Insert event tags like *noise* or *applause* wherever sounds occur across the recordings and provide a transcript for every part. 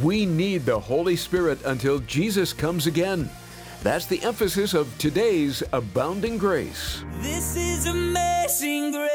We need the Holy Spirit until Jesus comes again. That's the emphasis of today's Abounding Grace. This is amazing grace.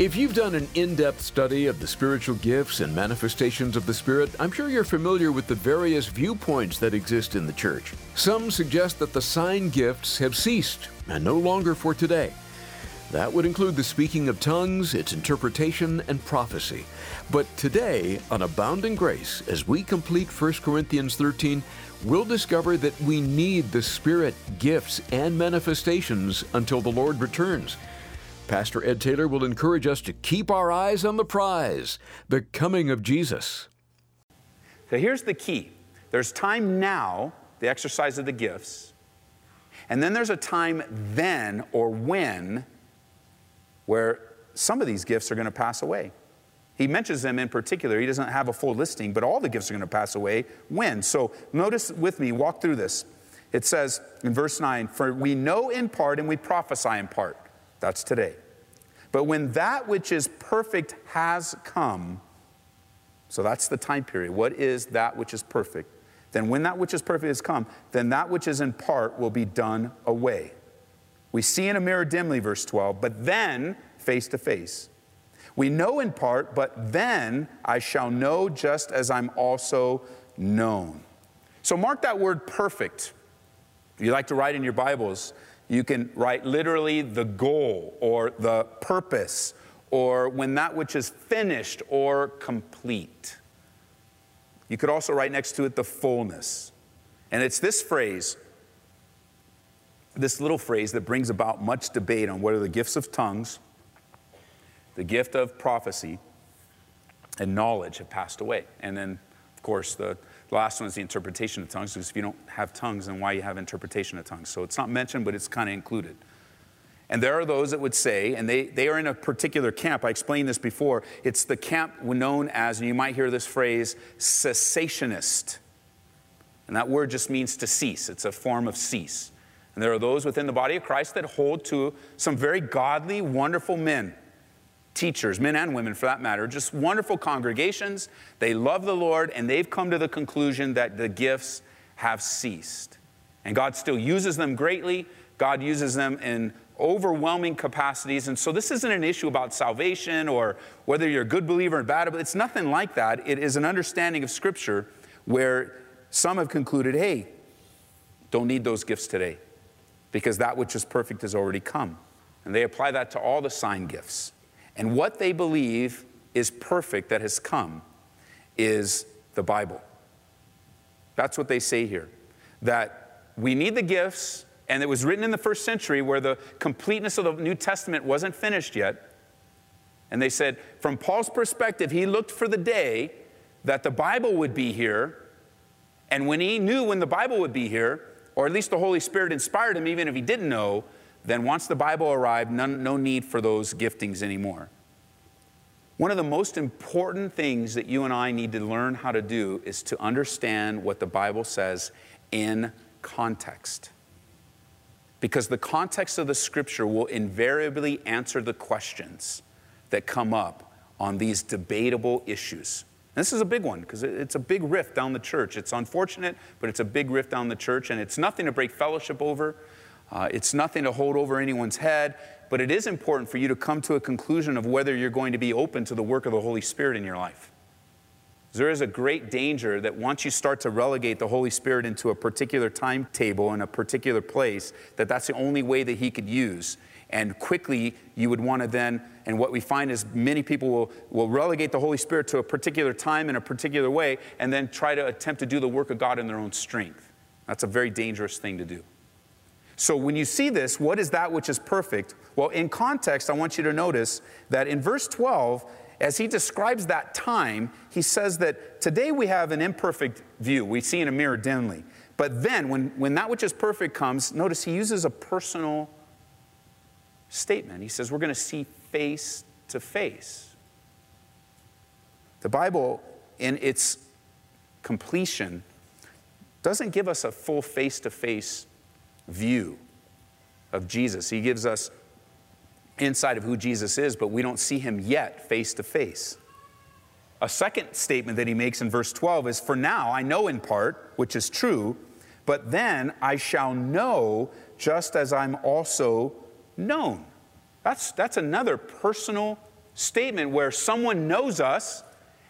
If you've done an in depth study of the spiritual gifts and manifestations of the Spirit, I'm sure you're familiar with the various viewpoints that exist in the church. Some suggest that the sign gifts have ceased and no longer for today. That would include the speaking of tongues, its interpretation, and prophecy. But today, on Abounding Grace, as we complete 1 Corinthians 13, we'll discover that we need the Spirit, gifts, and manifestations until the Lord returns. Pastor Ed Taylor will encourage us to keep our eyes on the prize, the coming of Jesus. So here's the key there's time now, the exercise of the gifts, and then there's a time then or when where some of these gifts are going to pass away. He mentions them in particular. He doesn't have a full listing, but all the gifts are going to pass away. When? So notice with me, walk through this. It says in verse 9, For we know in part and we prophesy in part. That's today. But when that which is perfect has come, so that's the time period. What is that which is perfect? Then, when that which is perfect has come, then that which is in part will be done away. We see in a mirror dimly, verse 12, but then face to face. We know in part, but then I shall know just as I'm also known. So, mark that word perfect. You like to write in your Bibles, you can write literally the goal or the purpose or when that which is finished or complete. You could also write next to it the fullness. And it's this phrase, this little phrase, that brings about much debate on whether the gifts of tongues, the gift of prophecy, and knowledge have passed away. And then, of course, the last one is the interpretation of tongues, because if you don't have tongues, then why you have interpretation of tongues? So it's not mentioned, but it's kind of included. And there are those that would say, and they, they are in a particular camp. I explained this before. It's the camp known as, and you might hear this phrase, cessationist. And that word just means to cease, it's a form of cease. And there are those within the body of Christ that hold to some very godly, wonderful men, teachers, men and women for that matter, just wonderful congregations. They love the Lord, and they've come to the conclusion that the gifts have ceased. And God still uses them greatly. God uses them in overwhelming capacities. And so this isn't an issue about salvation or whether you're a good believer or bad. But it's nothing like that. It is an understanding of Scripture where some have concluded, hey, don't need those gifts today because that which is perfect has already come. And they apply that to all the sign gifts. And what they believe is perfect that has come is the Bible. That's what they say here. That we need the gifts, and it was written in the first century where the completeness of the New Testament wasn't finished yet. And they said, from Paul's perspective, he looked for the day that the Bible would be here. And when he knew when the Bible would be here, or at least the Holy Spirit inspired him, even if he didn't know, then once the Bible arrived, none, no need for those giftings anymore. One of the most important things that you and I need to learn how to do is to understand what the Bible says in context. Because the context of the scripture will invariably answer the questions that come up on these debatable issues. And this is a big one because it's a big rift down the church. It's unfortunate, but it's a big rift down the church, and it's nothing to break fellowship over. Uh, it's nothing to hold over anyone's head, but it is important for you to come to a conclusion of whether you're going to be open to the work of the Holy Spirit in your life. There is a great danger that once you start to relegate the Holy Spirit into a particular timetable in a particular place, that that's the only way that He could use. And quickly, you would want to then, and what we find is many people will, will relegate the Holy Spirit to a particular time in a particular way, and then try to attempt to do the work of God in their own strength. That's a very dangerous thing to do. So when you see this, what is that which is perfect? Well, in context, I want you to notice that in verse 12, as he describes that time, he says that today we have an imperfect view. We see in a mirror dimly. But then, when, when that which is perfect comes, notice he uses a personal statement. He says, We're going to see face to face. The Bible, in its completion, doesn't give us a full face to face view of Jesus. He gives us insight of who Jesus is, but we don't see him yet face to face. A second statement that he makes in verse 12 is For now I know in part, which is true, but then I shall know just as I'm also known. That's, that's another personal statement where someone knows us,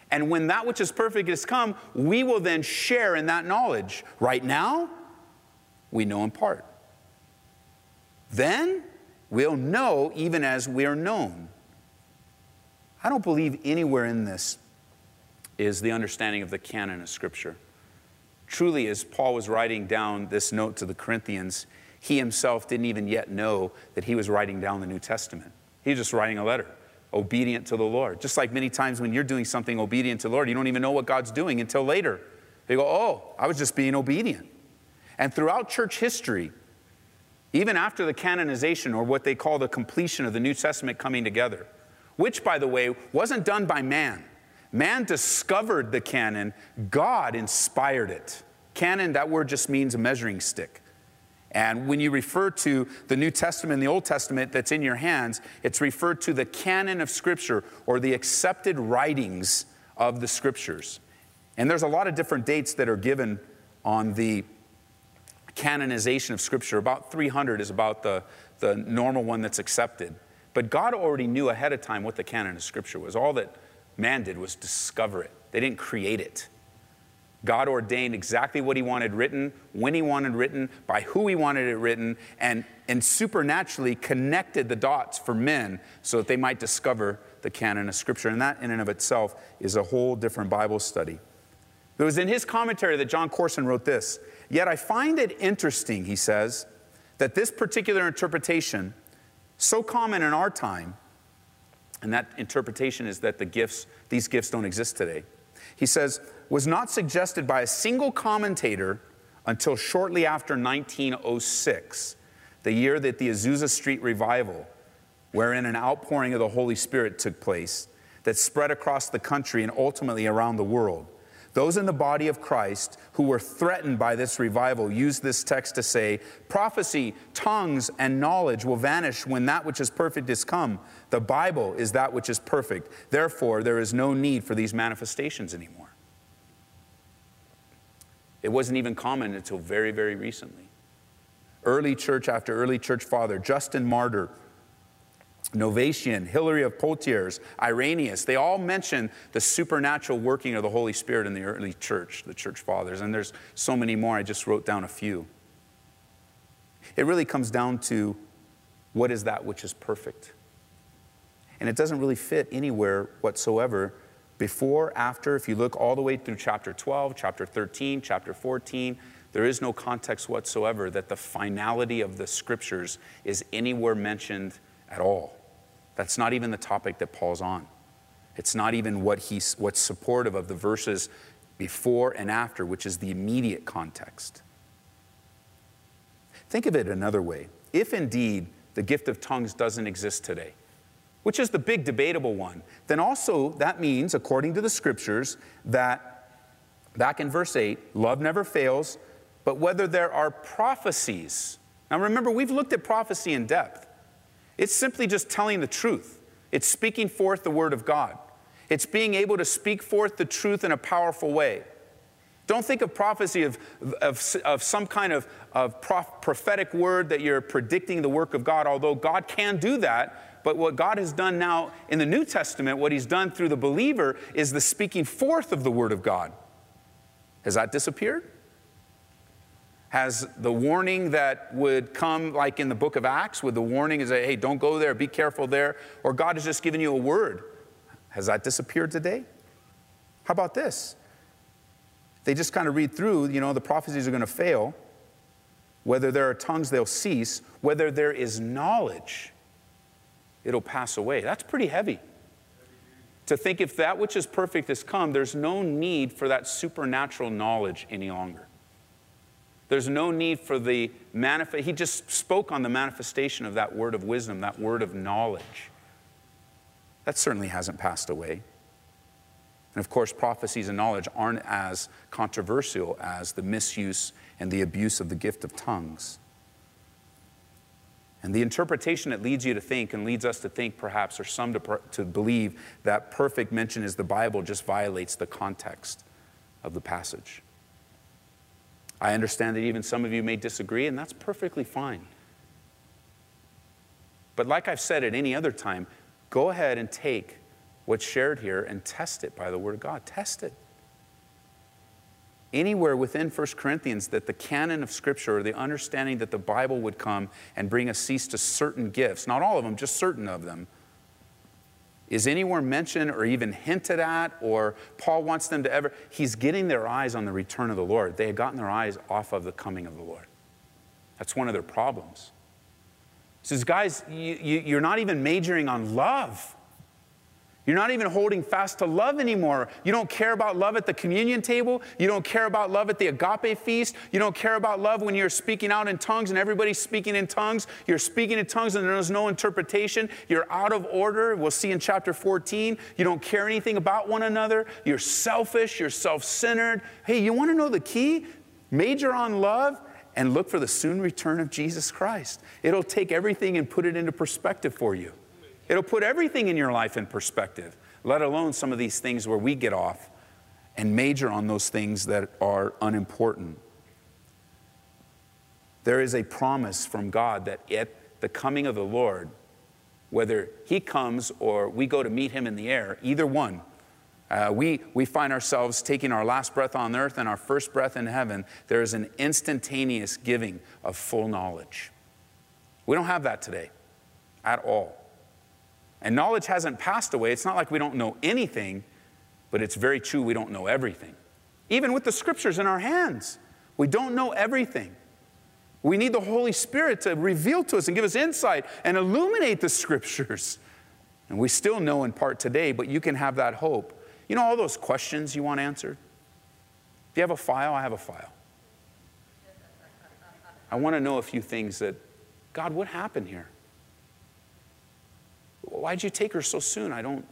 and when that which is perfect has come, we will then share in that knowledge. Right now, we know in part. Then we'll know even as we are known. I don't believe anywhere in this is the understanding of the canon of Scripture. Truly, as Paul was writing down this note to the Corinthians, he himself didn't even yet know that he was writing down the New Testament. He was just writing a letter, obedient to the Lord. Just like many times when you're doing something obedient to the Lord, you don't even know what God's doing until later. You go, oh, I was just being obedient. And throughout church history, even after the canonization, or what they call the completion of the New Testament coming together, which, by the way, wasn't done by man. Man discovered the canon, God inspired it. Canon, that word just means a measuring stick. And when you refer to the New Testament and the Old Testament that's in your hands, it's referred to the canon of Scripture or the accepted writings of the Scriptures. And there's a lot of different dates that are given on the canonization of Scripture. About 300 is about the, the normal one that's accepted. But God already knew ahead of time what the canon of Scripture was. All that man did was discover it, they didn't create it. God ordained exactly what He wanted written, when He wanted written, by who He wanted it written, and, and supernaturally connected the dots for men so that they might discover the canon of Scripture. And that, in and of itself, is a whole different Bible study. It was in his commentary that John Courson wrote this Yet I find it interesting, he says, that this particular interpretation, so common in our time, and that interpretation is that the gifts, these gifts don't exist today. He says, was not suggested by a single commentator until shortly after 1906, the year that the Azusa Street revival, wherein an outpouring of the Holy Spirit took place, that spread across the country and ultimately around the world. Those in the body of Christ who were threatened by this revival use this text to say, prophecy, tongues, and knowledge will vanish when that which is perfect is come. The Bible is that which is perfect. Therefore, there is no need for these manifestations anymore. It wasn't even common until very, very recently. Early church after early church father, Justin Martyr, Novatian, Hilary of Poitiers, Irenaeus, they all mention the supernatural working of the Holy Spirit in the early church, the church fathers. And there's so many more, I just wrote down a few. It really comes down to what is that which is perfect? And it doesn't really fit anywhere whatsoever before, after, if you look all the way through chapter 12, chapter 13, chapter 14, there is no context whatsoever that the finality of the scriptures is anywhere mentioned at all. That's not even the topic that Paul's on. It's not even what he's, what's supportive of the verses before and after, which is the immediate context. Think of it another way. If indeed the gift of tongues doesn't exist today, which is the big debatable one, then also that means, according to the scriptures, that back in verse 8, love never fails, but whether there are prophecies. Now remember, we've looked at prophecy in depth. It's simply just telling the truth, it's speaking forth the word of God, it's being able to speak forth the truth in a powerful way. Don't think of prophecy of, of, of some kind of, of prof, prophetic word that you're predicting the work of God, although God can do that. But what God has done now in the New Testament, what He's done through the believer, is the speaking forth of the Word of God. Has that disappeared? Has the warning that would come like in the book of Acts, with the warning is that, hey, don't go there, be careful there, or God has just given you a word. Has that disappeared today? How about this? They just kind of read through, you know, the prophecies are going to fail. Whether there are tongues, they'll cease. Whether there is knowledge, it'll pass away. That's pretty heavy. To think if that which is perfect has come, there's no need for that supernatural knowledge any longer. There's no need for the manifest. He just spoke on the manifestation of that word of wisdom, that word of knowledge. That certainly hasn't passed away. And of course, prophecies and knowledge aren't as controversial as the misuse and the abuse of the gift of tongues. And the interpretation that leads you to think and leads us to think, perhaps, or some to, to believe that perfect mention is the Bible just violates the context of the passage. I understand that even some of you may disagree, and that's perfectly fine. But like I've said at any other time, go ahead and take what's shared here and test it by the Word of God. Test it. Anywhere within 1 Corinthians that the canon of Scripture or the understanding that the Bible would come and bring a cease to certain gifts, not all of them, just certain of them, is anywhere mentioned or even hinted at, or Paul wants them to ever, he's getting their eyes on the return of the Lord. They had gotten their eyes off of the coming of the Lord. That's one of their problems. He says, guys, you, you, are not even majoring on love. You're not even holding fast to love anymore. You don't care about love at the communion table. You don't care about love at the agape feast. You don't care about love when you're speaking out in tongues and everybody's speaking in tongues. You're speaking in tongues and there's no interpretation. You're out of order. We'll see in chapter 14. You don't care anything about one another. You're selfish. You're self centered. Hey, you want to know the key? Major on love and look for the soon return of Jesus Christ. It'll take everything and put it into perspective for you. It'll put everything in your life in perspective, let alone some of these things where we get off and major on those things that are unimportant. There is a promise from God that at the coming of the Lord, whether He comes or we go to meet Him in the air, either one, uh, we, we find ourselves taking our last breath on earth and our first breath in heaven. There is an instantaneous giving of full knowledge. We don't have that today at all. And knowledge hasn't passed away. It's not like we don't know anything, but it's very true we don't know everything. Even with the scriptures in our hands, we don't know everything. We need the Holy Spirit to reveal to us and give us insight and illuminate the scriptures. And we still know in part today, but you can have that hope. You know, all those questions you want answered? If you have a file, I have a file. I want to know a few things that, God, what happened here? Why'd you take her so soon? I don't,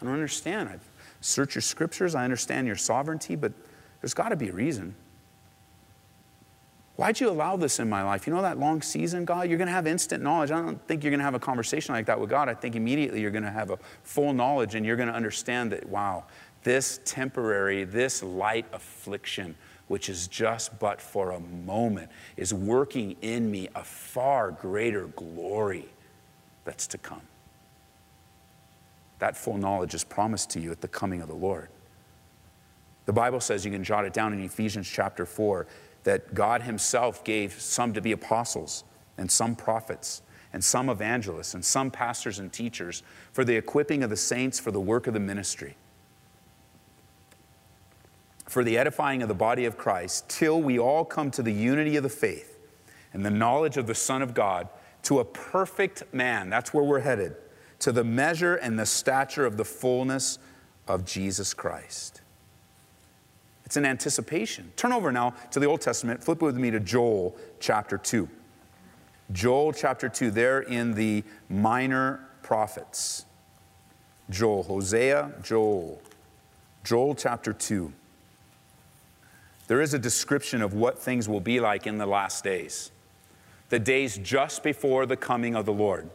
I don't understand. I've searched your scriptures, I understand your sovereignty, but there's got to be a reason. Why'd you allow this in my life? You know that long season, God? You're going to have instant knowledge. I don't think you're going to have a conversation like that with God. I think immediately you're going to have a full knowledge and you're going to understand that, wow, this temporary, this light affliction, which is just but for a moment, is working in me a far greater glory that's to come. That full knowledge is promised to you at the coming of the Lord. The Bible says, you can jot it down in Ephesians chapter 4, that God Himself gave some to be apostles, and some prophets, and some evangelists, and some pastors and teachers for the equipping of the saints for the work of the ministry, for the edifying of the body of Christ, till we all come to the unity of the faith and the knowledge of the Son of God to a perfect man. That's where we're headed. To the measure and the stature of the fullness of Jesus Christ. It's an anticipation. Turn over now to the Old Testament. Flip with me to Joel chapter 2. Joel chapter 2, there in the minor prophets. Joel, Hosea, Joel. Joel chapter 2. There is a description of what things will be like in the last days the days just before the coming of the Lord.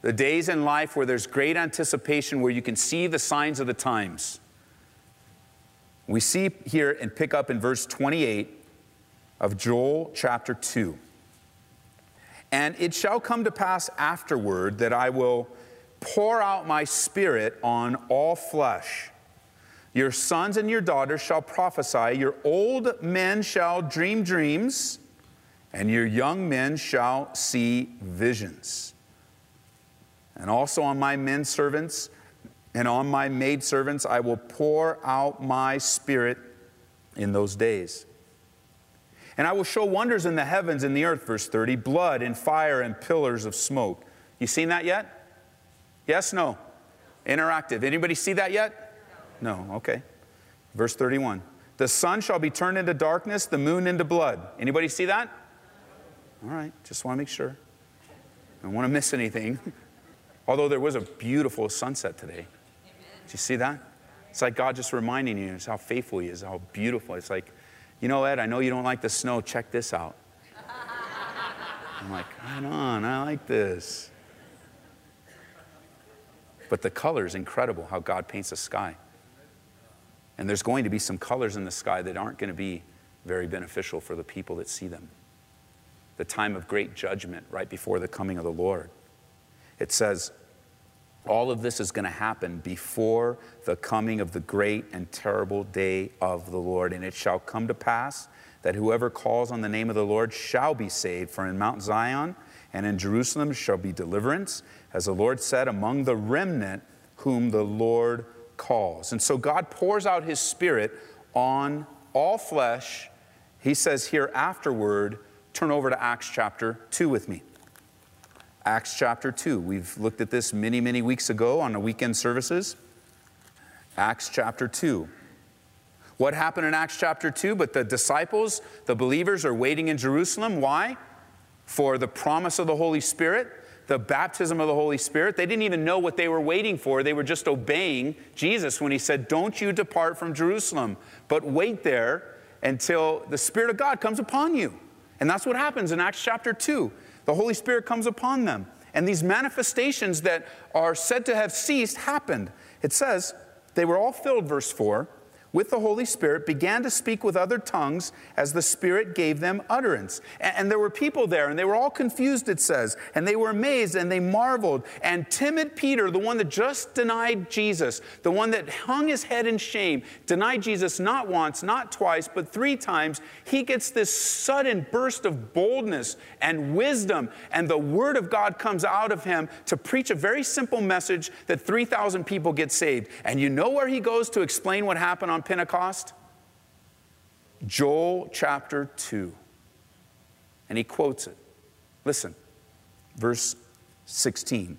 The days in life where there's great anticipation, where you can see the signs of the times. We see here and pick up in verse 28 of Joel chapter 2. And it shall come to pass afterward that I will pour out my spirit on all flesh. Your sons and your daughters shall prophesy, your old men shall dream dreams and your young men shall see visions. And also on my men servants and on my maid servants I will pour out my spirit in those days. And I will show wonders in the heavens and the earth, verse 30, blood and fire and pillars of smoke. You seen that yet? Yes, no? Interactive. Anybody see that yet? No, okay. Verse 31. The sun shall be turned into darkness, the moon into blood. Anybody see that? All right, just want to make sure. I don't want to miss anything. *laughs* Although there was a beautiful sunset today. Did you see that? It's like God just reminding you how faithful He is, how beautiful. It's like, you know, Ed, I know you don't like the snow. Check this out. *laughs* I'm like, right on, I like this. But the color is incredible how God paints the sky. And there's going to be some colors in the sky that aren't going to be very beneficial for the people that see them. The time of great judgment right before the coming of the Lord. It says, all of this is going to happen before the coming of the great and terrible day of the Lord. And it shall come to pass that whoever calls on the name of the Lord shall be saved. For in Mount Zion and in Jerusalem shall be deliverance, as the Lord said, among the remnant whom the Lord calls. And so God pours out his Spirit on all flesh. He says here afterward, turn over to Acts chapter 2 with me. Acts chapter 2. We've looked at this many, many weeks ago on the weekend services. Acts chapter 2. What happened in Acts chapter 2? But the disciples, the believers, are waiting in Jerusalem. Why? For the promise of the Holy Spirit, the baptism of the Holy Spirit. They didn't even know what they were waiting for. They were just obeying Jesus when he said, Don't you depart from Jerusalem, but wait there until the Spirit of God comes upon you. And that's what happens in Acts chapter 2. The Holy Spirit comes upon them. And these manifestations that are said to have ceased happened. It says, they were all filled, verse 4, with the Holy Spirit, began to speak with other tongues as the Spirit gave them utterance. And, and, there were people there, and they were all confused, it says, and they were amazed and they marveled. And timid Peter, the one that just denied Jesus, the one that hung his head in shame, denied Jesus not once, not twice, but three times, he gets this sudden burst of boldness and wisdom, and the Word of God comes out of him to preach a very simple message that 3,000 people get saved. And you know where he goes to explain what happened on Pentecost? Joel chapter 2. And he quotes it. Listen, verse 16.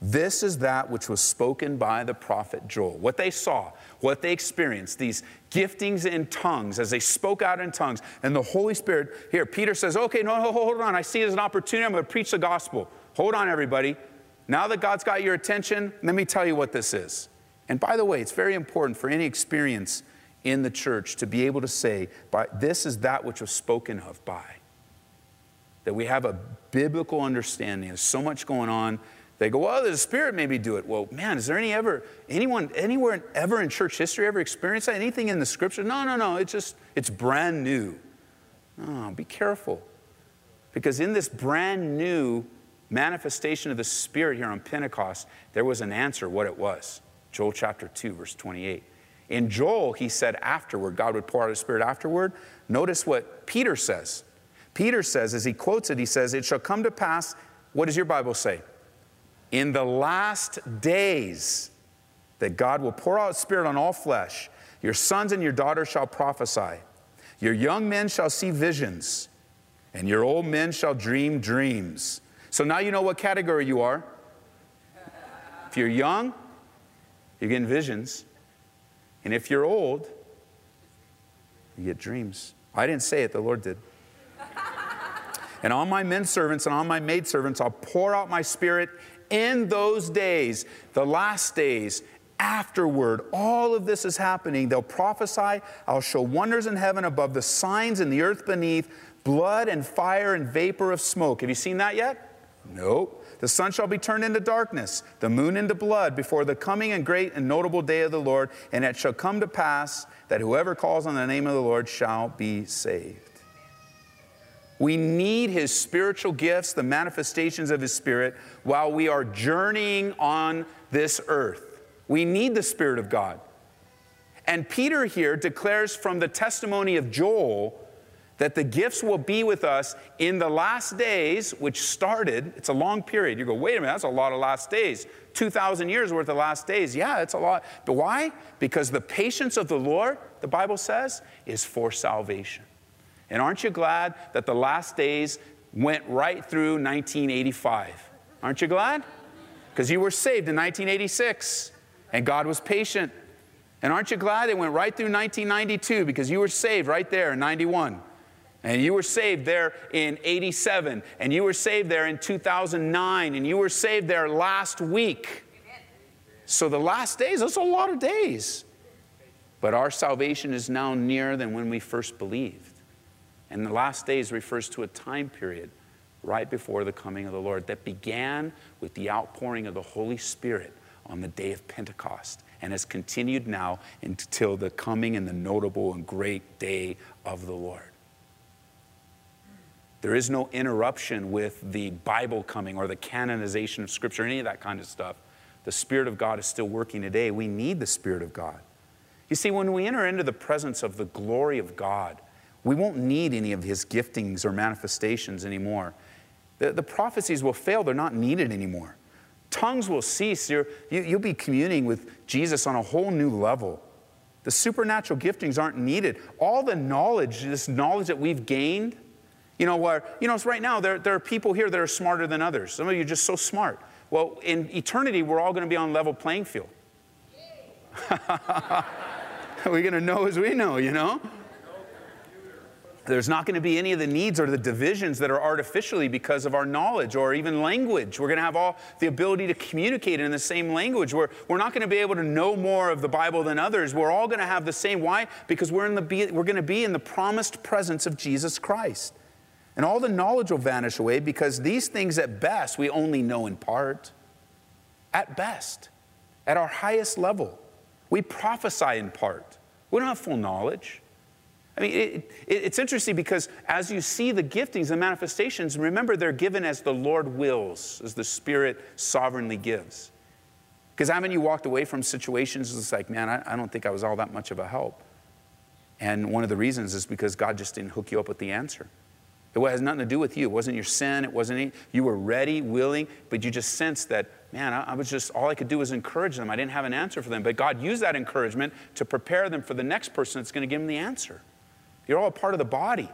This is that which was spoken by the prophet Joel. What they saw, what they experienced, these giftings in tongues as they spoke out in tongues, and the Holy Spirit. Here, Peter says, Okay, no, hold on. I see it as an opportunity. I'm going to preach the gospel. Hold on, everybody. Now that God's got your attention, let me tell you what this is. And by the way, it's very important for any experience in the church to be able to say, by, this is that which was spoken of by. That we have a biblical understanding. There's so much going on. They go, well, the Spirit maybe do it. Well, man, is there any ever, anyone, anywhere ever in church history ever experienced that? Anything in the scripture? No, no, no. It's just, it's brand new. Oh, be careful. Because in this brand new manifestation of the Spirit here on Pentecost, there was an answer what it was. Joel chapter 2, verse 28. In Joel, he said afterward, God would pour out his spirit afterward. Notice what Peter says. Peter says, as he quotes it, he says, It shall come to pass, what does your Bible say? In the last days, that God will pour out his spirit on all flesh. Your sons and your daughters shall prophesy. Your young men shall see visions, and your old men shall dream dreams. So now you know what category you are. If you're young, you're getting visions. And if you're old, you get dreams. I didn't say it, the Lord did. *laughs* and on my men servants and on my maid servants, I'll pour out my spirit in those days, the last days, afterward. All of this is happening. They'll prophesy. I'll show wonders in heaven above, the signs in the earth beneath, blood and fire and vapor of smoke. Have you seen that yet? Nope. The sun shall be turned into darkness, the moon into blood, before the coming and great and notable day of the Lord. And it shall come to pass that whoever calls on the name of the Lord shall be saved. We need his spiritual gifts, the manifestations of his spirit, while we are journeying on this earth. We need the Spirit of God. And Peter here declares from the testimony of Joel that the gifts will be with us in the last days, which started, it's a long period. You go, wait a minute, that's a lot of last days. 2,000 years worth of last days. Yeah, it's a lot. But why? Because the patience of the Lord, the Bible says, is for salvation. And aren't you glad that the last days went right through 1985? Aren't you glad? Because you were saved in 1986 and God was patient. And aren't you glad it went right through 1992 because you were saved right there in 91? And you were saved there in 87, and you were saved there in 2009, and you were saved there last week. So the last days, that's a lot of days. But our salvation is now nearer than when we first believed. And the last days refers to a time period right before the coming of the Lord that began with the outpouring of the Holy Spirit on the day of Pentecost and has continued now until the coming and the notable and great day of the Lord. There is no interruption with the Bible coming or the canonization of Scripture, any of that kind of stuff. The Spirit of God is still working today. We need the Spirit of God. You see, when we enter into the presence of the glory of God, we won't need any of His giftings or manifestations anymore. The, the prophecies will fail, they're not needed anymore. Tongues will cease. you you'll be communing with Jesus on a whole new level. The supernatural giftings aren't needed. All the knowledge, this knowledge that we've gained, you know, where, you know, right now there, there are people here that are smarter than others. Some of you are just so smart. Well, in eternity, we're all going to be on level playing field. *laughs* we're going to know as we know, you know? There's not going to be any of the needs or the divisions that are artificially because of our knowledge or even language. We're going to have all the ability to communicate in the same language. We're, we're not going to be able to know more of the Bible than others. We're all going to have the same. Why? Because we're, in the, we're going to be in the promised presence of Jesus Christ. And all the knowledge will vanish away because these things, at best, we only know in part. At best, at our highest level, we prophesy in part. We don't have full knowledge. I mean, it, it, it's interesting because as you see the giftings and manifestations, remember they're given as the Lord wills, as the Spirit sovereignly gives. Because haven't you walked away from situations it's like, man, I, I don't think I was all that much of a help. And one of the reasons is because God just didn't hook you up with the answer. It has nothing to do with you. It wasn't your sin. It wasn't any, you were ready, willing, but you just sensed that, man, I, I, was just, all I could do was encourage them. I didn't have an answer for them. But God used that encouragement to prepare them for the next person that's going to give them the answer. You're all a part of the body.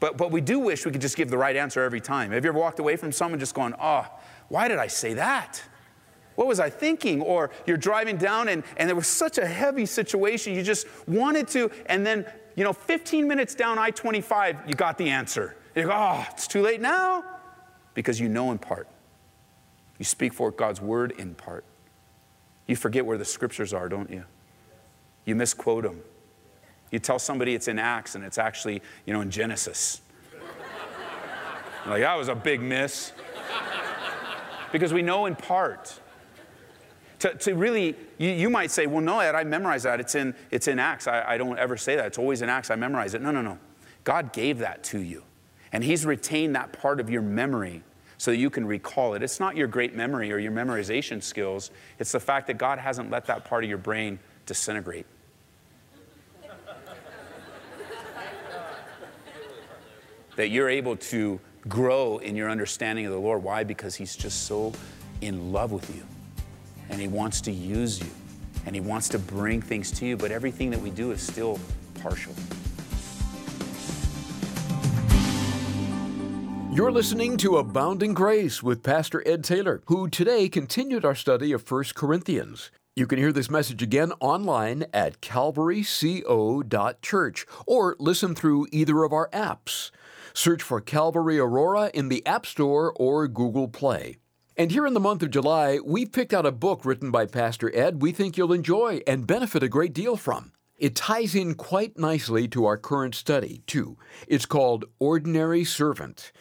But, but we do wish we could just give the right answer every time. Have you ever walked away from someone just going, oh, why did I say that? What was I thinking? Or you're driving down and, and there was such a heavy situation, you just wanted to, and then, you know, 15 minutes down I 25, you got the answer. You go, oh, it's too late now because you know in part. You speak for God's word in part. You forget where the scriptures are, don't you? You misquote them. You tell somebody it's in Acts and it's actually, you know, in Genesis. like, that was a big miss. because we know in part. To, to really, you, you, might say, well, no, Ed, I memorized that. It's in, it's in Acts. I, I don't ever say that. It's always in Acts. I memorize it. No, no, no. God gave that to you. And He's retained that part of your memory so that you can recall it. It's not your great memory or your memorization skills, it's the fact that God hasn't let that part of your brain disintegrate. *laughs* that you're able to grow in your understanding of the Lord. Why? Because He's just so in love with you and He wants to use you and He wants to bring things to you, but everything that we do is still partial. You're listening to Abounding Grace with Pastor Ed Taylor, who today continued our study of 1 Corinthians. You can hear this message again online at calvaryco.church or listen through either of our apps. Search for Calvary Aurora in the App Store or Google Play. And here in the month of July, we've picked out a book written by Pastor Ed we think you'll enjoy and benefit a great deal from. It ties in quite nicely to our current study, too. It's called Ordinary Servant.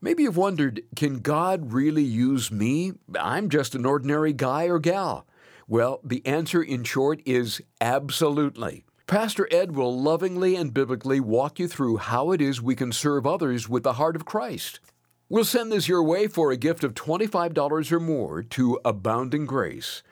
Maybe you've wondered can God really use me? I'm just an ordinary guy or gal. Well, the answer in short is absolutely. Pastor Ed will lovingly and biblically walk you through how it is we can serve others with the heart of Christ. We'll send this your way for a gift of $25 or more to Abounding Grace.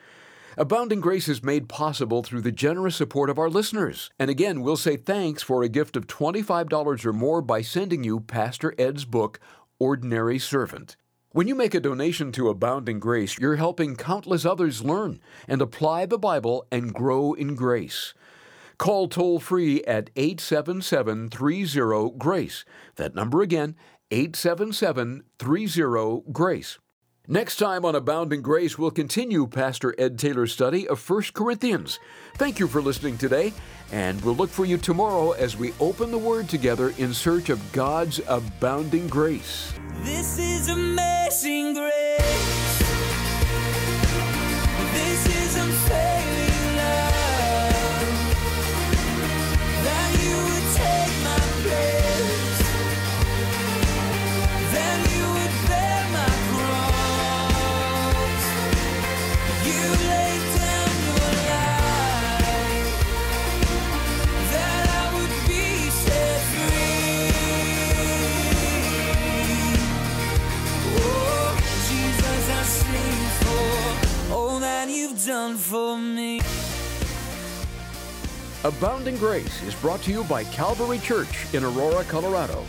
Abounding Grace is made possible through the generous support of our listeners. And again, we'll say thanks for a gift of $25 or more by sending you Pastor Ed's book, ordinary servant. When you make a donation to Abounding Grace, you're helping countless others learn and apply the Bible and grow in grace. Call toll free at 877 30 GRACE. That number again, 877 30 GRACE. Next time on Abounding Grace, we'll continue Pastor Ed Taylor's study of 1 Corinthians. Thank you for listening today, and we'll look for you tomorrow as we open the Word together in search of God's abounding grace. This is amazing grace. Done for me. Abounding Grace is brought to you by Calvary Church in Aurora, Colorado.